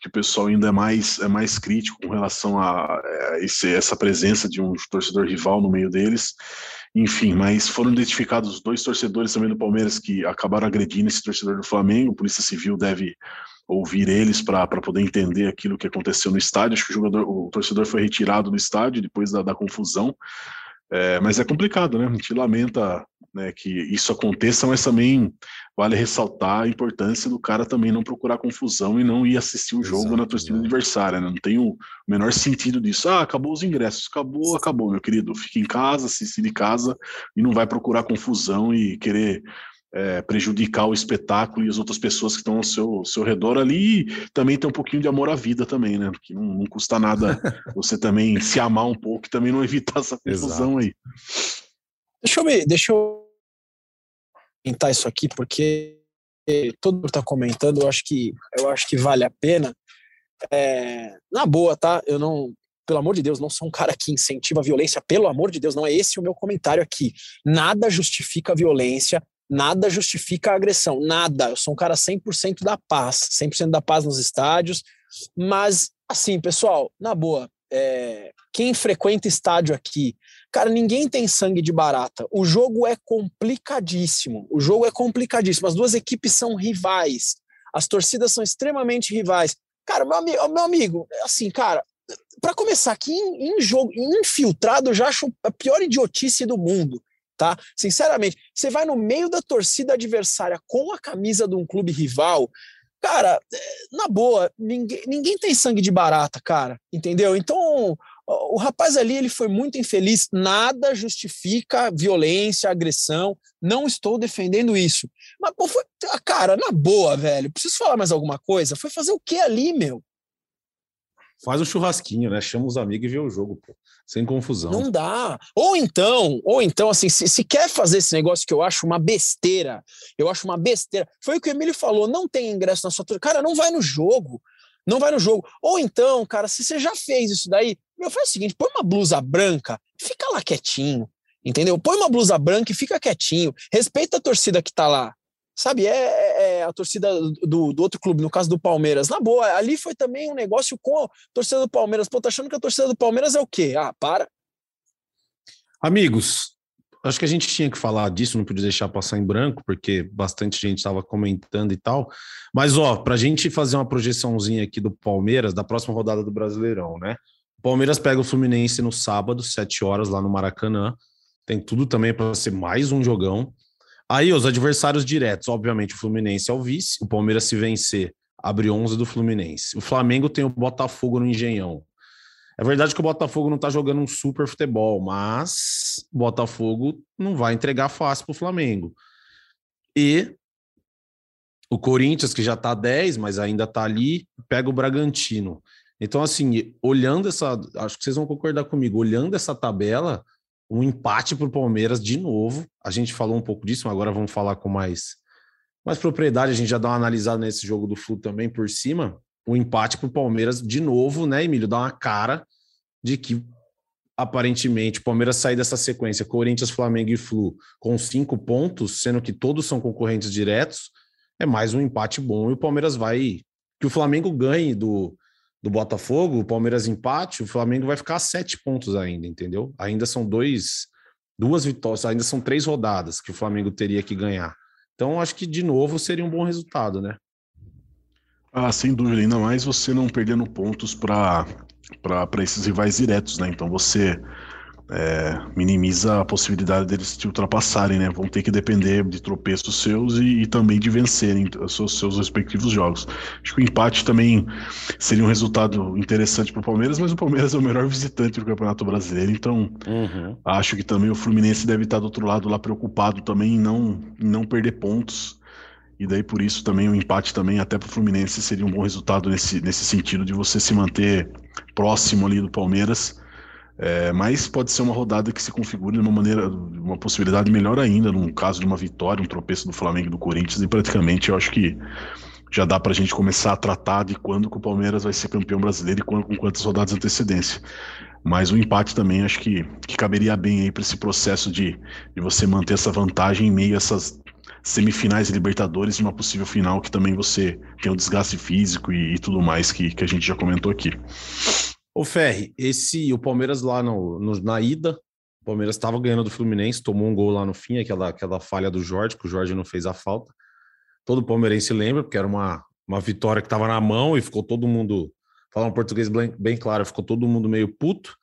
que o pessoal ainda é mais, é mais crítico com relação a, a esse, essa presença de um torcedor rival no meio deles. Enfim, mas foram identificados dois torcedores também do Palmeiras que acabaram agredindo esse torcedor do Flamengo. A Polícia Civil deve ouvir eles para poder entender aquilo que aconteceu no estádio. Acho que o jogador, o torcedor foi retirado do estádio depois da, da confusão. É, mas é complicado, né? A gente lamenta né, que isso aconteça, mas também vale ressaltar a importância do cara também não procurar confusão e não ir assistir o jogo Exato, na torcida é. adversária. Né? Não tem o menor sentido disso. Ah, acabou os ingressos, acabou, acabou, meu querido. Fique em casa, assiste de casa e não vai procurar confusão e querer é, prejudicar o espetáculo e as outras pessoas que estão ao seu, seu redor ali. E também tem um pouquinho de amor à vida também, né? Porque não, não custa nada <laughs> você também se amar um pouco e também não evitar essa confusão aí. Deixa eu me, deixa eu comentar isso aqui, porque todo mundo está comentando, eu acho que eu acho que vale a pena. É, na boa, tá? Eu não, pelo amor de Deus, não sou um cara que incentiva a violência, pelo amor de Deus, não é esse o meu comentário aqui. Nada justifica a violência, nada justifica a agressão, nada. Eu sou um cara 100% da paz, 100% da paz nos estádios, mas assim, pessoal, na boa, é, quem frequenta estádio aqui, cara, ninguém tem sangue de barata. O jogo é complicadíssimo. O jogo é complicadíssimo. As duas equipes são rivais. As torcidas são extremamente rivais. Cara, meu amigo, meu amigo assim, cara, para começar aqui em, em jogo, infiltrado, eu já acho a pior idiotice do mundo tá? Sinceramente, você vai no meio da torcida adversária com a camisa de um clube rival, cara, é, na boa, ninguém, ninguém tem sangue de barata, cara, entendeu? Então, o rapaz ali ele foi muito infeliz, nada justifica violência, agressão, não estou defendendo isso. Mas, pô, foi, cara, na boa, velho, preciso falar mais alguma coisa? Foi fazer o que ali, meu? Faz o churrasquinho, né? Chama os amigos e vê o jogo, pô. Sem confusão. Não dá. Ou então, ou então, assim, se, se, quer fazer esse negócio que eu acho uma besteira, eu acho uma besteira. Foi o que o Emílio falou: não tem ingresso na sua. Cara, não vai no jogo. Não vai no jogo. Ou então, cara, se você já fez isso daí, meu, faz o seguinte: põe uma blusa branca, fica lá quietinho. Entendeu? Põe uma blusa branca e fica quietinho. Respeita a torcida que tá lá. Sabe, é, é a torcida do, do, outro clube, no caso do Palmeiras. Na boa, ali foi também um negócio com a torcida do Palmeiras. Pô, tá achando que a torcida do Palmeiras é o quê? Ah, para. Amigos, acho que a gente tinha que falar disso, não podia deixar passar em branco, porque bastante gente estava comentando e tal. Mas, ó, para a gente fazer uma projeçãozinha aqui do Palmeiras, da próxima rodada do Brasileirão, né? O Palmeiras pega o Fluminense no sábado, sete horas, lá no Maracanã. Tem tudo também para ser mais um jogão. Aí, os adversários diretos, obviamente, o Fluminense é o vice, o Palmeiras se vencer, abre 11 do Fluminense. O Flamengo tem o Botafogo no Engenhão. É verdade que o Botafogo não tá jogando um super futebol, mas o Botafogo não vai entregar fácil pro Flamengo. E o Corinthians, que já tá 10, mas ainda tá ali, pega o Bragantino. Então, assim, olhando essa. Acho que vocês vão concordar comigo, olhando essa tabela, um empate para o Palmeiras de novo. A gente falou um pouco disso, agora vamos falar com mais, mais propriedade. A gente já dá uma analisada nesse jogo do Flu também por cima. Um empate para o Palmeiras de novo, né, Emílio? Dá uma cara de que aparentemente o Palmeiras sair dessa sequência Corinthians, Flamengo e Flu com cinco pontos, sendo que todos são concorrentes diretos, é mais um empate bom e o Palmeiras vai. Que o Flamengo ganhe do, do Botafogo, o Palmeiras empate, o Flamengo vai ficar a sete pontos ainda, entendeu? Ainda são dois, duas vitórias, ainda são três rodadas que o Flamengo teria que ganhar. Então, acho que de novo seria um bom resultado, né? Ah, sem dúvida, ainda mais você não perdendo pontos para esses rivais diretos, né? Então você é, minimiza a possibilidade deles te ultrapassarem, né? Vão ter que depender de tropeços seus e, e também de vencerem os seus, seus, respectivos jogos. Acho que o empate também seria um resultado interessante para o Palmeiras, mas o Palmeiras é o melhor visitante do Campeonato Brasileiro, então uhum. acho que também o Fluminense deve estar do outro lado lá preocupado também em não, em não perder pontos. E daí por isso também o empate também até para o Fluminense seria um bom resultado nesse, nesse sentido de você se manter próximo ali do Palmeiras é, mas pode ser uma rodada que se configure de uma maneira, uma possibilidade melhor ainda, no caso de uma vitória, um tropeço do Flamengo e do Corinthians, e praticamente eu acho que já dá para a gente começar a tratar de quando que o Palmeiras vai ser campeão brasileiro e com quantas rodadas de antecedência. Mas o empate também acho que, que caberia bem aí para esse processo de, de você manter essa vantagem em meio a essas semifinais de Libertadores e uma possível final que também você tem o um desgaste físico e, e tudo mais que, que a gente já comentou aqui. Ô Ferri, esse o Palmeiras lá no, no na ida, o Palmeiras estava ganhando do Fluminense, tomou um gol lá no fim, aquela, aquela falha do Jorge, que o Jorge não fez a falta. Todo palmeirense lembra, porque era uma, uma vitória que estava na mão e ficou todo mundo, falando português bem, bem claro, ficou todo mundo meio puto.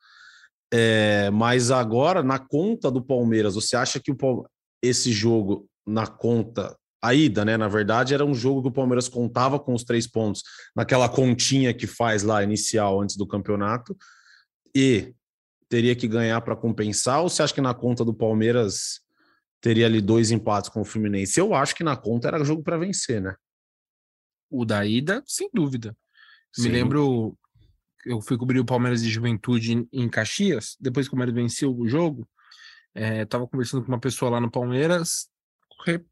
É, mas agora, na conta do Palmeiras, você acha que o, esse jogo na conta a ida, né? Na verdade, era um jogo que o Palmeiras contava com os três pontos naquela continha que faz lá inicial antes do campeonato e teria que ganhar para compensar. Ou você acha que na conta do Palmeiras teria ali dois empates com o Fluminense? Eu acho que na conta era jogo para vencer, né? O da ida, sem dúvida. Sim. Me lembro, eu fui cobrir o Palmeiras de Juventude em Caxias, depois que o Palmeiras venceu o jogo. É, tava conversando com uma pessoa lá no Palmeiras,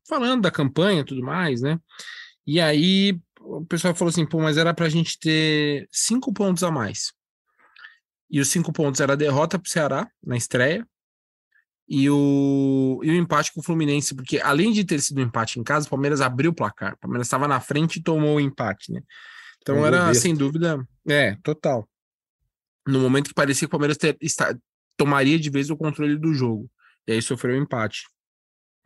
falando da campanha e tudo mais, né? E aí o pessoal falou assim, pô, mas era pra gente ter cinco pontos a mais. E os cinco pontos era a derrota pro Ceará na estreia e o, e o empate com o Fluminense, porque além de ter sido um empate em casa, o Palmeiras abriu o placar. O Palmeiras estava na frente e tomou o empate, né? Então era, sem dúvida, é, total. No momento que parecia que o Palmeiras ter, está, tomaria de vez o controle do jogo. E aí sofreu o um empate.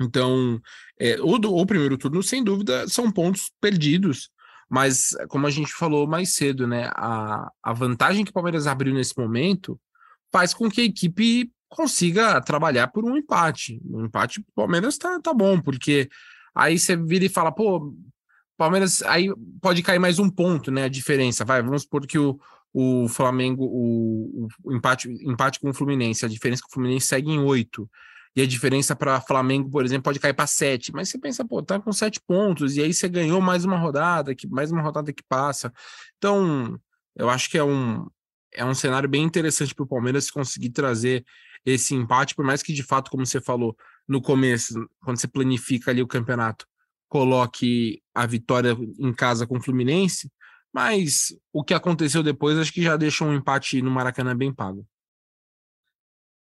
Então, é, o, o primeiro turno, sem dúvida, são pontos perdidos, mas como a gente falou mais cedo, né, a, a vantagem que o Palmeiras abriu nesse momento faz com que a equipe consiga trabalhar por um empate. Um empate, o Palmeiras tá, tá bom, porque aí você vira e fala, pô, Palmeiras aí pode cair mais um ponto, né? A diferença. Vai, vamos supor que o, o Flamengo, o, o empate, empate com o Fluminense, a diferença é que o Fluminense segue em oito e a diferença para Flamengo, por exemplo, pode cair para sete. Mas você pensa, pô, tá com sete pontos, e aí você ganhou mais uma rodada, que mais uma rodada que passa. Então, eu acho que é um, é um cenário bem interessante para o Palmeiras conseguir trazer esse empate, por mais que de fato, como você falou no começo, quando você planifica ali o campeonato, coloque a vitória em casa com o Fluminense, mas o que aconteceu depois acho que já deixou um empate no Maracanã bem pago.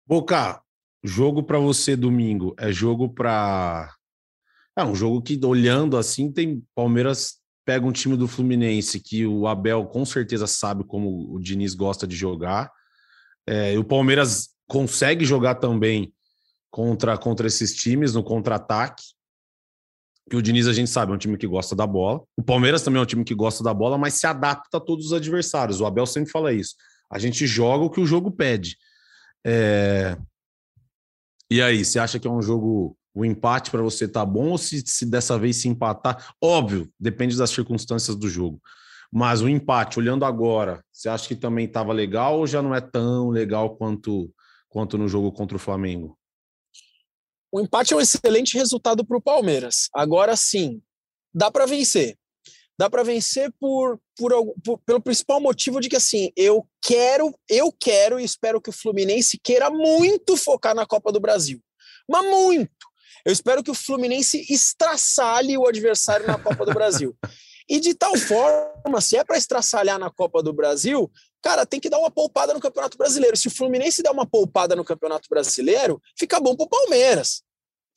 Boca, Jogo para você domingo é jogo para. É um jogo que, olhando assim, tem Palmeiras pega um time do Fluminense que o Abel com certeza sabe como o Diniz gosta de jogar. É, e o Palmeiras consegue jogar também contra, contra esses times no contra-ataque. Que o Diniz a gente sabe, é um time que gosta da bola. O Palmeiras também é um time que gosta da bola, mas se adapta a todos os adversários. O Abel sempre fala isso. A gente joga o que o jogo pede. É... E aí, você acha que é um jogo, o empate para você tá bom ou se, se dessa vez se empatar? Óbvio, depende das circunstâncias do jogo. Mas o empate, olhando agora, você acha que também estava legal ou já não é tão legal quanto, quanto no jogo contra o Flamengo? O empate é um excelente resultado para o Palmeiras. Agora sim, dá para vencer. Dá para vencer por, por, por, pelo principal motivo de que assim, eu quero, eu quero e espero que o Fluminense queira muito focar na Copa do Brasil. Mas muito. Eu espero que o Fluminense estraçalhe o adversário na Copa do Brasil. <laughs> E de tal forma, se é para estraçalhar na Copa do Brasil, cara, tem que dar uma poupada no Campeonato Brasileiro. Se o Fluminense der uma poupada no Campeonato Brasileiro, fica bom para o Palmeiras.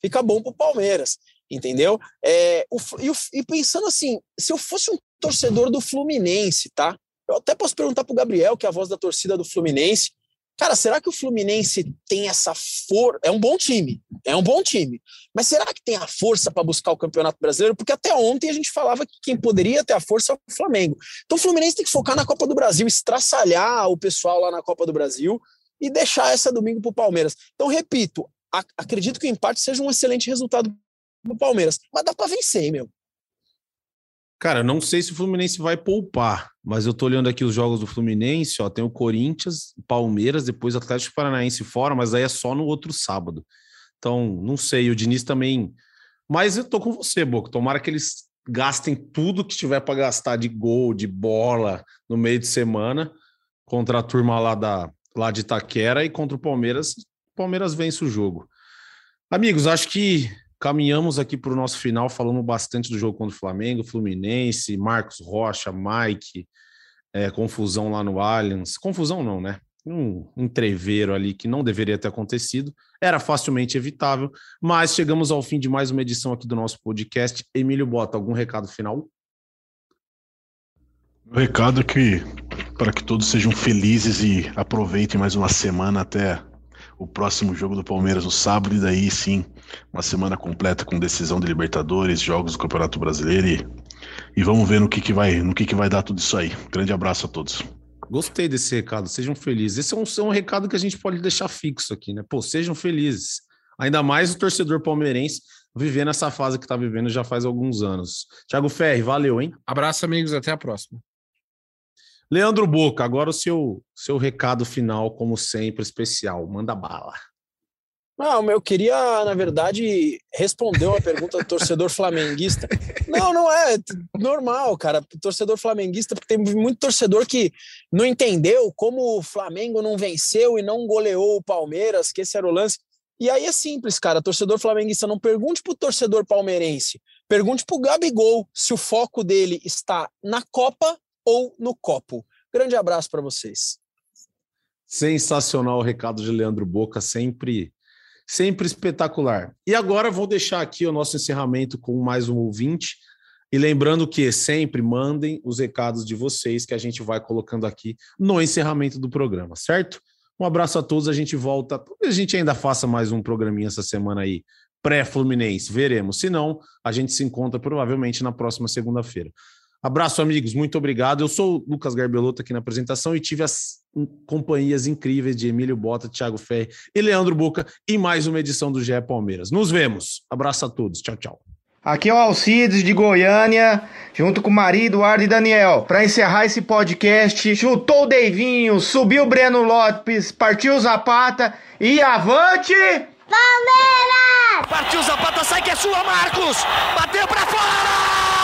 Fica bom para o Palmeiras, entendeu? É, o, e, e pensando assim, se eu fosse um torcedor do Fluminense, tá? Eu até posso perguntar para o Gabriel, que é a voz da torcida do Fluminense, Cara, será que o Fluminense tem essa força? É um bom time, é um bom time. Mas será que tem a força para buscar o Campeonato Brasileiro? Porque até ontem a gente falava que quem poderia ter a força é o Flamengo. Então o Fluminense tem que focar na Copa do Brasil, estraçalhar o pessoal lá na Copa do Brasil e deixar essa domingo para o Palmeiras. Então, repito, acredito que o empate seja um excelente resultado para o Palmeiras. Mas dá para vencer, meu. Cara, não sei se o Fluminense vai poupar, mas eu tô olhando aqui os jogos do Fluminense, ó, tem o Corinthians, Palmeiras, depois Atlético Paranaense fora, mas aí é só no outro sábado. Então, não sei, o Diniz também. Mas eu tô com você, Boca. Tomara que eles gastem tudo que tiver para gastar de gol, de bola no meio de semana contra a turma lá da lá de Itaquera e contra o Palmeiras. O Palmeiras vence o jogo. Amigos, acho que Caminhamos aqui para o nosso final, falando bastante do jogo contra o Flamengo, Fluminense, Marcos Rocha, Mike, é, confusão lá no Allianz. Confusão não, né? Um entreveiro ali que não deveria ter acontecido, era facilmente evitável, mas chegamos ao fim de mais uma edição aqui do nosso podcast. Emílio Bota, algum recado final? O recado é que para que todos sejam felizes e aproveitem mais uma semana até o próximo jogo do Palmeiras no sábado, e daí sim, uma semana completa com decisão de Libertadores, jogos do Campeonato Brasileiro e, e vamos ver no que, que vai no que, que vai dar tudo isso aí. Grande abraço a todos. Gostei desse recado, sejam felizes. Esse é um, é um recado que a gente pode deixar fixo aqui, né? Pô, sejam felizes. Ainda mais o torcedor palmeirense vivendo essa fase que está vivendo já faz alguns anos. Thiago Ferri, valeu, hein? Abraço, amigos, até a próxima. Leandro Boca, agora o seu, seu recado final, como sempre, especial. Manda bala. Não, eu queria, na verdade, responder uma pergunta do torcedor flamenguista. Não, não é normal, cara. Torcedor flamenguista, porque tem muito torcedor que não entendeu como o Flamengo não venceu e não goleou o Palmeiras, que esse era o lance. E aí é simples, cara. Torcedor flamenguista, não pergunte pro torcedor palmeirense. Pergunte pro Gabigol se o foco dele está na Copa ou no copo. Grande abraço para vocês. Sensacional o recado de Leandro Boca, sempre sempre espetacular. E agora vou deixar aqui o nosso encerramento com mais um ouvinte. E lembrando que sempre mandem os recados de vocês que a gente vai colocando aqui no encerramento do programa, certo? Um abraço a todos, a gente volta. A gente ainda faça mais um programinha essa semana aí, pré-Fluminense, veremos. Se não, a gente se encontra provavelmente na próxima segunda-feira. Abraço, amigos. Muito obrigado. Eu sou o Lucas Garbelotto aqui na apresentação e tive as companhias incríveis de Emílio Bota, Thiago Ferri e Leandro Boca em mais uma edição do GE Palmeiras. Nos vemos. Abraço a todos. Tchau, tchau. Aqui é o Alcides de Goiânia, junto com Maria, Eduardo e Daniel. Para encerrar esse podcast, chutou o Deivinho, subiu o Breno Lopes, partiu o Zapata e avante! Palmeiras! Partiu o Zapata, sai que é sua, Marcos! Bateu para fora!